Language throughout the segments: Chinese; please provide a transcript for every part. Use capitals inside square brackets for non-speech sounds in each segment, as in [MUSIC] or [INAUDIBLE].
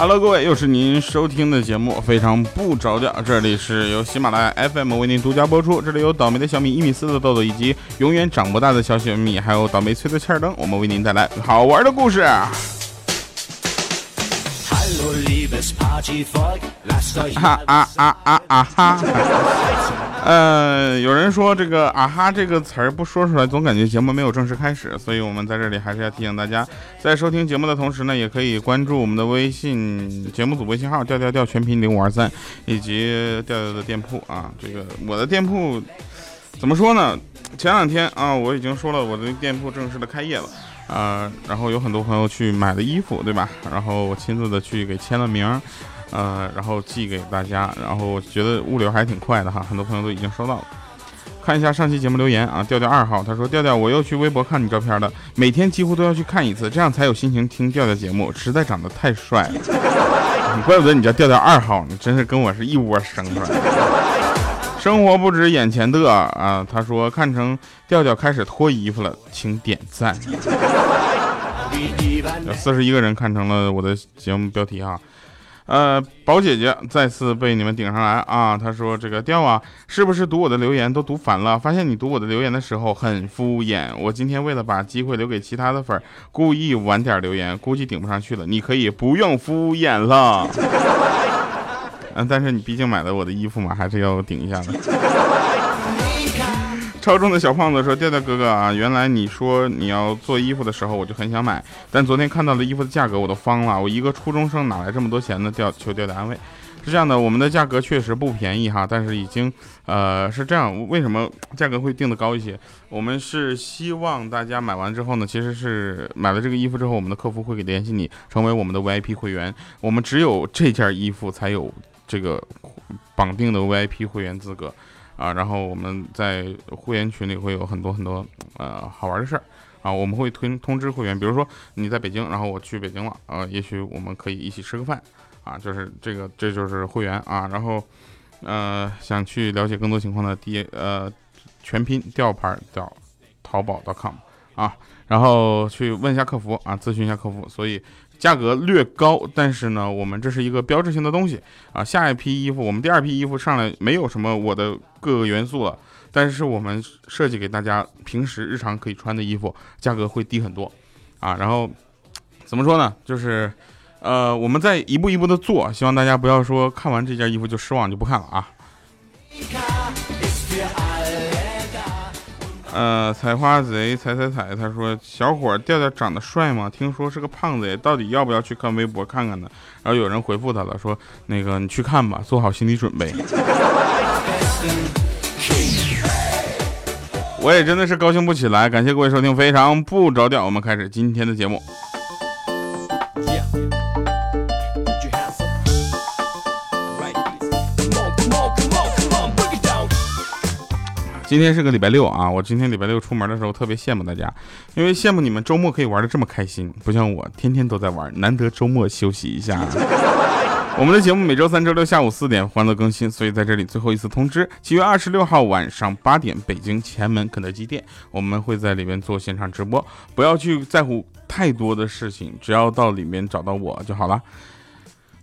Hello，各位，又是您收听的节目，非常不着调。这里是由喜马拉雅 FM 为您独家播出，这里有倒霉的小米一米四的豆豆，以及永远长不大的小雪米，还有倒霉催的欠儿灯，我们为您带来好玩的故事。哈啊啊啊啊哈！[LAUGHS] 呃，有人说这个啊哈这个词儿不说出来，总感觉节目没有正式开始，所以我们在这里还是要提醒大家，在收听节目的同时呢，也可以关注我们的微信节目组微信号调调调全拼零五二三，以及调调的店铺啊。这个我的店铺怎么说呢？前两天啊，我已经说了我的店铺正式的开业了。啊，然后有很多朋友去买了衣服，对吧？然后我亲自的去给签了名，呃，然后寄给大家，然后我觉得物流还挺快的哈，很多朋友都已经收到了。看一下上期节目留言啊，调调二号他说调调，我又去微博看你照片了，每天几乎都要去看一次，这样才有心情听调调节目，实在长得太帅了。你怪不得你叫调调二号，你真是跟我是一窝生出来的。生活不止眼前的啊！他说看成调调开始脱衣服了，请点赞。[LAUGHS] [LAUGHS] 有四十一个人看成了我的节目标题哈。呃，宝姐姐再次被你们顶上来啊！她说这个调啊，是不是读我的留言都读烦了？发现你读我的留言的时候很敷衍。我今天为了把机会留给其他的粉儿，故意晚点留言，估计顶不上去了。你可以不用敷衍了。[LAUGHS] 嗯，但是你毕竟买了我的衣服嘛，还是要顶一下的。超重的小胖子说：“调调哥哥啊，原来你说你要做衣服的时候，我就很想买，但昨天看到了衣服的价格，我都慌了。我一个初中生哪来这么多钱呢？调求调调安慰。是这样的，我们的价格确实不便宜哈，但是已经呃是这样，为什么价格会定的高一些？我们是希望大家买完之后呢，其实是买了这个衣服之后，我们的客服会给联系你，成为我们的 VIP 会员。我们只有这件衣服才有。”这个绑定的 VIP 会员资格啊，然后我们在会员群里会有很多很多呃好玩的事儿啊，我们会通通知会员，比如说你在北京，然后我去北京了呃，也许我们可以一起吃个饭啊，就是这个这就是会员啊，然后呃想去了解更多情况的第呃全拼吊牌叫淘宝 .com 啊，然后去问一下客服啊，咨询一下客服，所以。价格略高，但是呢，我们这是一个标志性的东西啊。下一批衣服，我们第二批衣服上来没有什么我的各个元素了，但是我们设计给大家平时日常可以穿的衣服，价格会低很多啊。然后怎么说呢？就是呃，我们在一步一步的做，希望大家不要说看完这件衣服就失望就不看了啊。呃，采花贼采采采，他说小伙调调长得帅吗？听说是个胖子，到底要不要去看微博看看呢？然后有人回复他了，说那个你去看吧，做好心理准备。我也真的是高兴不起来，感谢各位收听，非常不着调，我们开始今天的节目。今天是个礼拜六啊！我今天礼拜六出门的时候特别羡慕大家，因为羡慕你们周末可以玩的这么开心，不像我天天都在玩，难得周末休息一下。[LAUGHS] 我们的节目每周三、周六下午四点欢乐更新，所以在这里最后一次通知：七月二十六号晚上八点，北京前门肯德基店，我们会在里面做现场直播。不要去在乎太多的事情，只要到里面找到我就好了。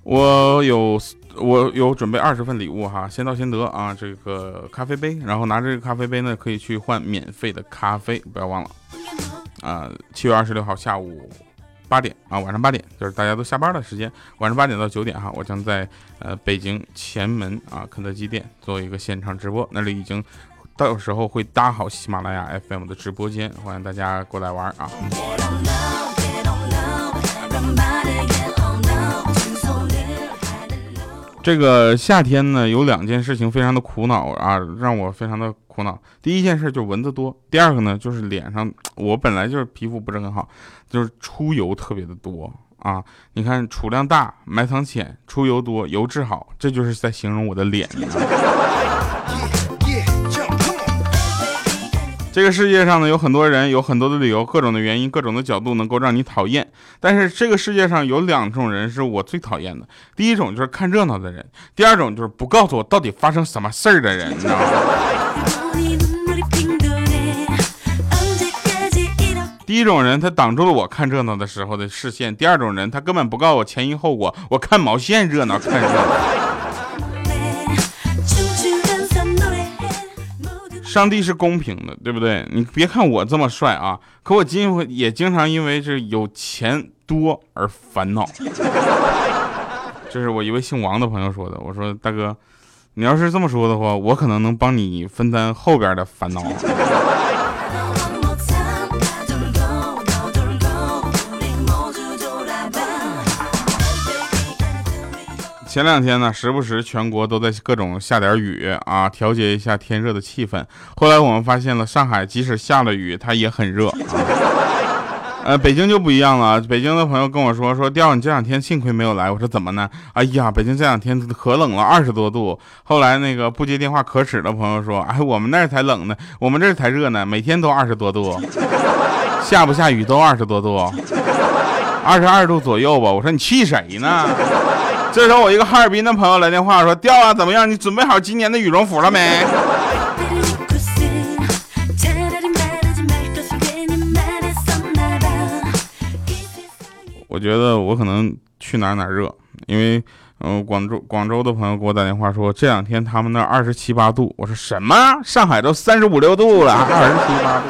我有。我有准备二十份礼物哈，先到先得啊！这个咖啡杯，然后拿这个咖啡杯呢，可以去换免费的咖啡，不要忘了啊！七月二十六号下午八点啊，晚上八点，就是大家都下班的时间，晚上八点到九点哈，我将在呃北京前门啊肯德基店做一个现场直播，那里已经到时候会搭好喜马拉雅 FM 的直播间，欢迎大家过来玩啊！这个夏天呢，有两件事情非常的苦恼啊，让我非常的苦恼。第一件事就是蚊子多，第二个呢就是脸上，我本来就是皮肤不是很好，就是出油特别的多啊。你看储量大，埋藏浅，出油多，油质好，这就是在形容我的脸。这个世界上呢，有很多人，有很多的理由，各种的原因，各种的角度，能够让你讨厌。但是这个世界上有两种人是我最讨厌的，第一种就是看热闹的人，第二种就是不告诉我到底发生什么事儿的人，你知道吗？第一种人，他挡住了我看热闹的时候的视线；第二种人，他根本不告诉我前因后果，我看毛线热闹，看热闹。上帝是公平的，对不对？你别看我这么帅啊，可我今也经常因为这有钱多而烦恼。[LAUGHS] 这是我一位姓王的朋友说的。我说大哥，你要是这么说的话，我可能能帮你分担后边的烦恼。前两天呢，时不时全国都在各种下点雨啊，调节一下天热的气氛。后来我们发现了，上海即使下了雨，它也很热。[LAUGHS] 呃，北京就不一样了。北京的朋友跟我说，说调你这两天幸亏没有来。我说怎么呢？哎呀，北京这两天可冷了，二十多度。后来那个不接电话可耻的朋友说，哎，我们那儿才冷呢，我们这儿才热呢，每天都二十多度，下不下雨都二十多度，二十二度左右吧。我说你气谁呢？这时候，我一个哈尔滨的朋友来电话说：“调啊，怎么样？你准备好今年的羽绒服了没？”我觉得我可能去哪哪热，因为嗯，广州广州的朋友给我打电话说这两天他们那二十七八度。我说什么？上海都三十五六度了，二十七八度。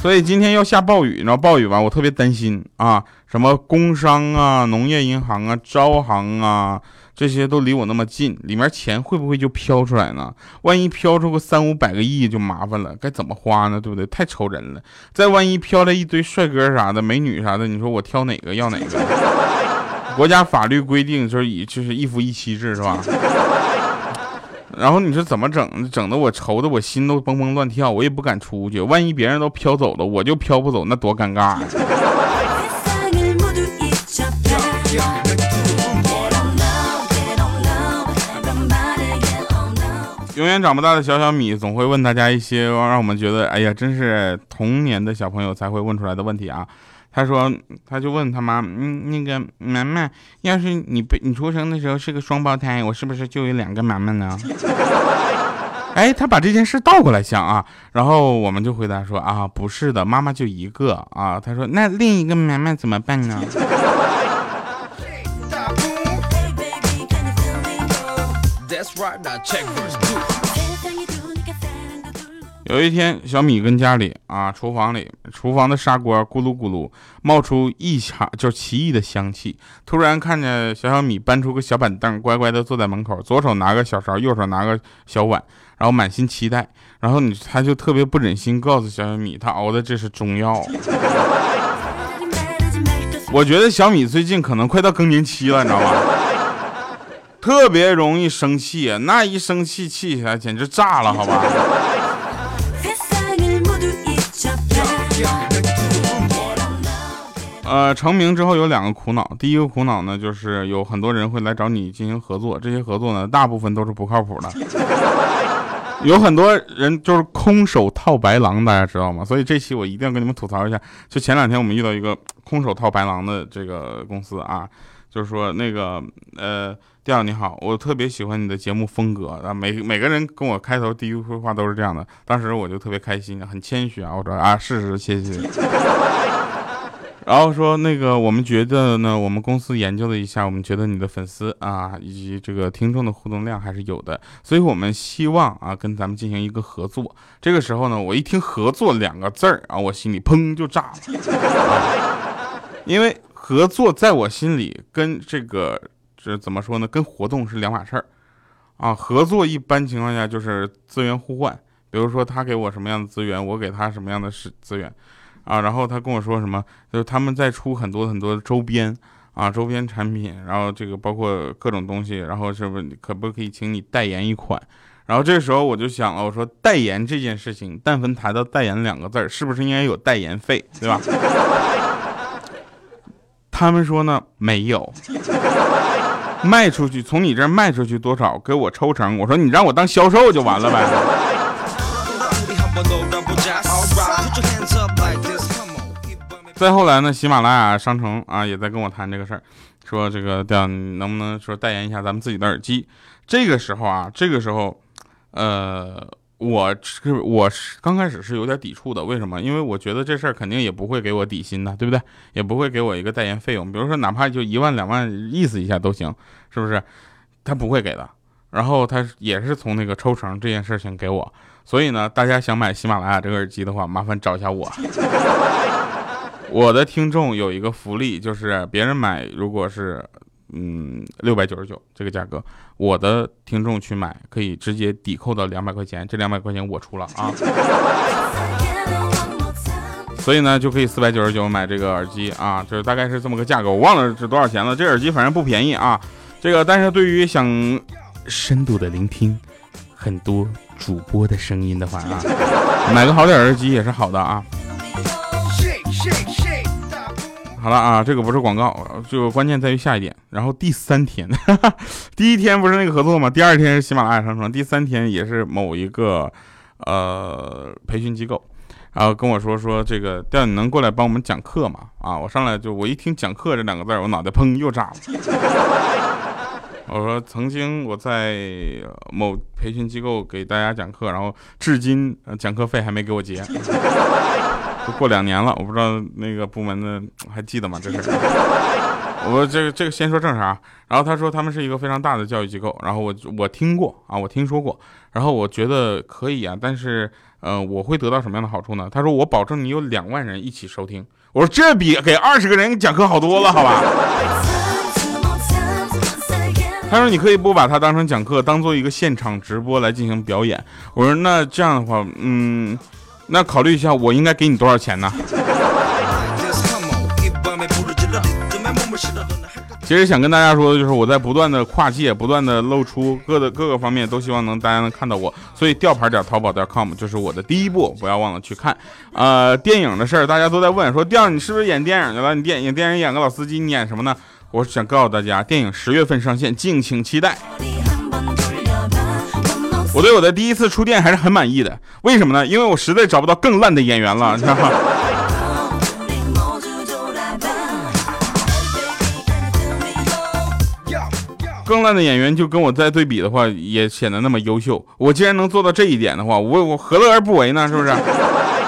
所以今天要下暴雨，你知道暴雨吧？我特别担心啊，什么工商啊、农业银行啊、招行啊，这些都离我那么近，里面钱会不会就飘出来呢？万一飘出个三五百个亿就麻烦了，该怎么花呢？对不对？太愁人了。再万一飘来一堆帅哥啥的、美女啥的，你说我挑哪个要哪个？国家法律规定就是以就是一夫一妻制是吧？然后你说怎么整？整的我愁的我心都蹦蹦乱跳，我也不敢出去。万一别人都飘走了，我就飘不走，那多尴尬呀！永远长不大的小小米总会问大家一些让我们觉得哎呀，真是童年的小朋友才会问出来的问题啊。他说，他就问他妈，嗯，那个妈妈，要是你被你出生的时候是个双胞胎，我是不是就有两个妈妈呢？哎，他把这件事倒过来想啊，然后我们就回答说啊，不是的，妈妈就一个啊。他说，那另一个妈妈怎么办呢？有一天，小米跟家里啊，厨房里，厨房的砂锅咕噜咕噜冒出异香，就是奇异的香气。突然看见小小米搬出个小板凳，乖乖的坐在门口，左手拿个小勺，右手拿个小碗，然后满心期待。然后你他就特别不忍心告诉小小米，他熬的这是中药。[LAUGHS] 我觉得小米最近可能快到更年期了，你知道吗？特别容易生气，那一生气气起来简直炸了，好吧？呃，成名之后有两个苦恼，第一个苦恼呢，就是有很多人会来找你进行合作，这些合作呢，大部分都是不靠谱的，有很多人就是空手套白狼，大家知道吗？所以这期我一定要跟你们吐槽一下。就前两天我们遇到一个空手套白狼的这个公司啊，就是说那个呃，调你好，我特别喜欢你的节目风格啊，每每个人跟我开头第一句话都是这样的，当时我就特别开心，很谦虚啊，我说啊，是是，谢谢。[LAUGHS] 然后说那个，我们觉得呢，我们公司研究了一下，我们觉得你的粉丝啊，以及这个听众的互动量还是有的，所以我们希望啊，跟咱们进行一个合作。这个时候呢，我一听“合作”两个字儿啊，我心里砰就炸了，[LAUGHS] 因为合作在我心里跟这个这怎么说呢，跟活动是两码事儿啊。合作一般情况下就是资源互换，比如说他给我什么样的资源，我给他什么样的是资源。啊，然后他跟我说什么？就是他们在出很多很多周边啊，周边产品，然后这个包括各种东西，然后是不是可不可以请你代言一款？然后这时候我就想了，我说代言这件事情，但凡谈到代言两个字儿，是不是应该有代言费，对吧？[LAUGHS] 他们说呢，没有，卖出去从你这儿卖出去多少，给我抽成。我说你让我当销售就完了呗。再后来呢，喜马拉雅商城啊也在跟我谈这个事儿，说这个调能不能说代言一下咱们自己的耳机？这个时候啊，这个时候，呃，我是我是刚开始是有点抵触的，为什么？因为我觉得这事儿肯定也不会给我底薪的，对不对？也不会给我一个代言费用，比如说哪怕就一万两万，意思一下都行，是不是？他不会给的。然后他也是从那个抽成这件事情给我，所以呢，大家想买喜马拉雅这个耳机的话，麻烦找一下我。[LAUGHS] 我的听众有一个福利，就是别人买如果是。嗯，六百九十九这个价格，我的听众去买可以直接抵扣到两百块钱，这两百块钱我出了啊，[LAUGHS] 所以呢就可以四百九十九买这个耳机啊，就是大概是这么个价格，我忘了是多少钱了。这耳机反正不便宜啊，这个但是对于想深度的聆听很多主播的声音的话啊，[LAUGHS] 买个好点耳机也是好的啊。好了啊，这个不是广告，就关键在于下一点。然后第三天，[LAUGHS] 第一天不是那个合作吗？第二天是喜马拉雅商城，第三天也是某一个呃培训机构，然后跟我说说这个调你能过来帮我们讲课吗？啊，我上来就我一听讲课这两个字，我脑袋砰又炸了。[LAUGHS] 我说曾经我在某培训机构给大家讲课，然后至今讲课费还没给我结。过两年了，我不知道那个部门的还记得吗？这是我这个这个先说正事啊，然后他说他们是一个非常大的教育机构，然后我我听过啊，我听说过，然后我觉得可以啊，但是呃，我会得到什么样的好处呢？他说我保证你有两万人一起收听，我说这比给二十个人讲课好多了，好吧？他说你可以不把它当成讲课，当做一个现场直播来进行表演。我说那这样的话，嗯。那考虑一下，我应该给你多少钱呢？其实想跟大家说的就是，我在不断的跨界，不断的露出各的各个方面，都希望能大家能看到我。所以吊牌点淘宝点 com 就是我的第一步，不要忘了去看。呃，电影的事儿大家都在问，说吊你是不是演电影去了？你电影电影演个老司机，你演什么呢？我想告诉大家，电影十月份上线，敬请期待。我对我的第一次触电还是很满意的，为什么呢？因为我实在找不到更烂的演员了，你知道吗？更烂的演员就跟我再对比的话，也显得那么优秀。我既然能做到这一点的话，我我何乐而不为呢？是不是？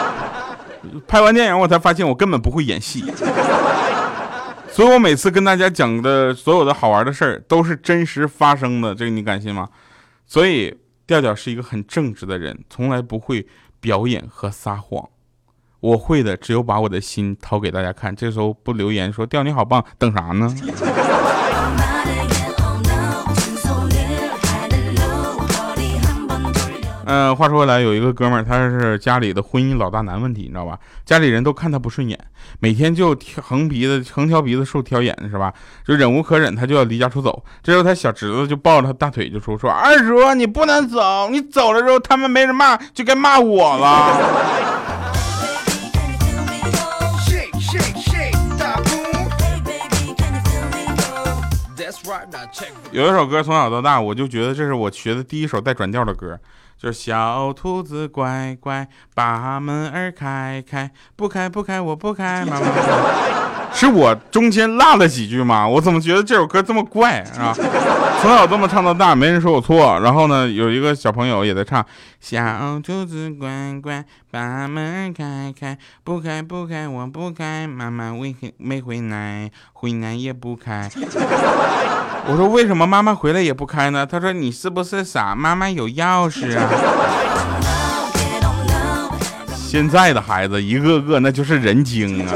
[LAUGHS] 拍完电影我才发现我根本不会演戏，所以我每次跟大家讲的所有的好玩的事儿都是真实发生的，这个你敢信吗？所以。调调是一个很正直的人，从来不会表演和撒谎。我会的只有把我的心掏给大家看。这时候不留言说调你好棒，等啥呢？[LAUGHS] 嗯，话说回来，有一个哥们儿，他是家里的婚姻老大难问题，你知道吧？家里人都看他不顺眼，每天就横鼻子横挑鼻子竖挑眼，是吧？就忍无可忍，他就要离家出走。这时候他小侄子就抱着他大腿就说：“说二叔，你不能走，你走了之后他们没人骂，就该骂我了。”有一首歌从小到大，我就觉得这是我学的第一首带转调的歌。就是小兔子乖乖，把门儿开开，不开不开，我不开，[LAUGHS] 妈妈。是我中间落了几句吗？我怎么觉得这首歌这么怪啊？[LAUGHS] 从小这么唱到大，没人说我错。然后呢，有一个小朋友也在唱，小兔子乖乖，把门开开，不开不开，我不开，妈妈没没回来，回来也不开。[LAUGHS] 我说为什么妈妈回来也不开呢？他说你是不是傻？妈妈有钥匙啊。[LAUGHS] 现在的孩子一个个那就是人精啊。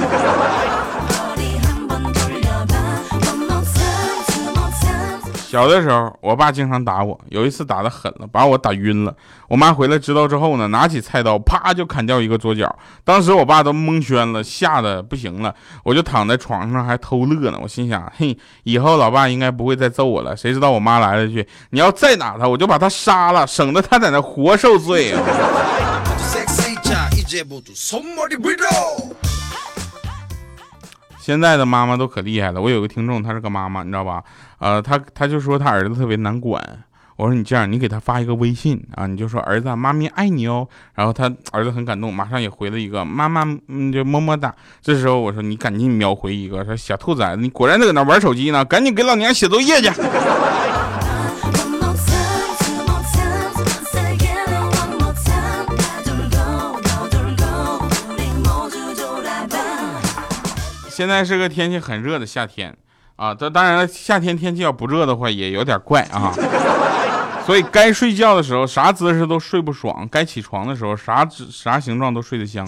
小的时候，我爸经常打我，有一次打的狠了，把我打晕了。我妈回来知道之后呢，拿起菜刀，啪就砍掉一个桌角。当时我爸都蒙圈了，吓得不行了。我就躺在床上还偷乐呢。我心想，嘿，以后老爸应该不会再揍我了。谁知道我妈来了句：“你要再打他，我就把他杀了，省得他在那活受罪。[LAUGHS] ”啊现在的妈妈都可厉害了。我有个听众，她是个妈妈，你知道吧？呃，她她就说她儿子特别难管。我说你这样，你给他发一个微信啊，你就说儿子，妈咪爱你哦。然后他儿子很感动，马上也回了一个妈妈，嗯，就么么哒。这时候我说你赶紧秒回一个，说小兔崽子，你果然在搁那玩手机呢，赶紧给老娘写作业去。现在是个天气很热的夏天啊，这当然了，夏天天气要不热的话也有点怪啊。[LAUGHS] 所以该睡觉的时候啥姿势都睡不爽，该起床的时候啥啥形状都睡得香。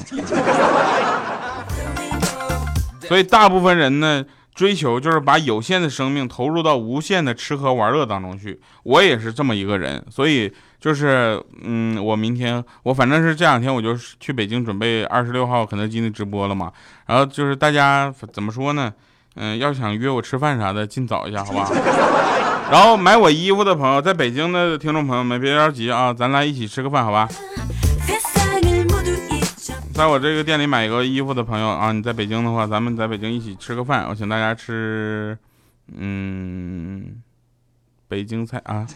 所以大部分人呢。追求就是把有限的生命投入到无限的吃喝玩乐当中去。我也是这么一个人，所以就是，嗯，我明天我反正是这两天我就去北京准备二十六号肯德基的直播了嘛。然后就是大家怎么说呢？嗯，要想约我吃饭啥的，尽早一下，好吧？[LAUGHS] 然后买我衣服的朋友，在北京的听众朋友们别着急啊，咱来一起吃个饭，好吧？在我这个店里买一个衣服的朋友啊，你在北京的话，咱们在北京一起吃个饭。我请大家吃，嗯，北京菜啊，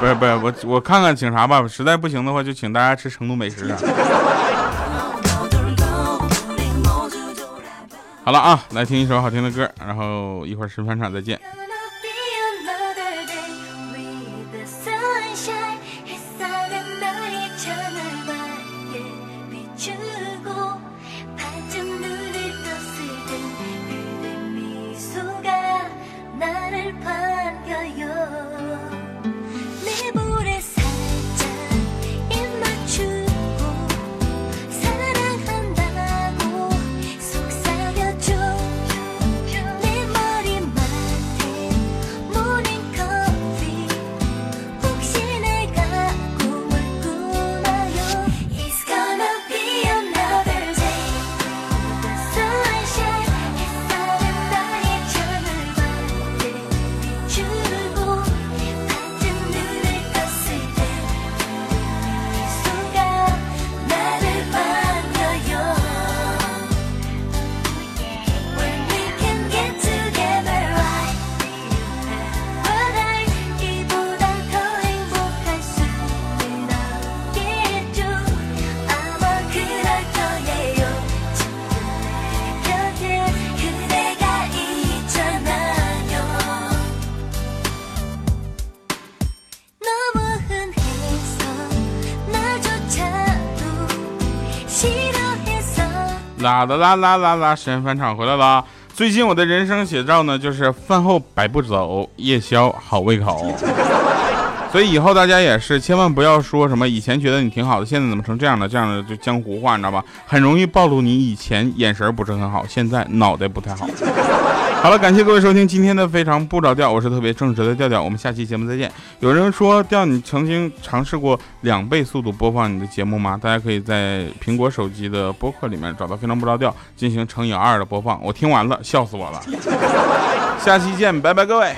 不是不是，我我看看请啥吧。实在不行的话，就请大家吃成都美食啊。好了啊，来听一首好听的歌，然后一会儿吃饭场再见。啦啦啦啦啦啦！时间返场回来了。最近我的人生写照呢，就是饭后百步走，夜宵好胃口。所以以后大家也是千万不要说什么以前觉得你挺好的，现在怎么成这样了？这样的就江湖话，你知道吧？很容易暴露你以前眼神不是很好，现在脑袋不太好。好了，感谢各位收听今天的非常不着调，我是特别正直的调调，我们下期节目再见。有人说调，你曾经尝试过两倍速度播放你的节目吗？大家可以在苹果手机的播客里面找到非常不着调，进行乘以二的播放。我听完了，笑死我了。下期见，拜拜，各位。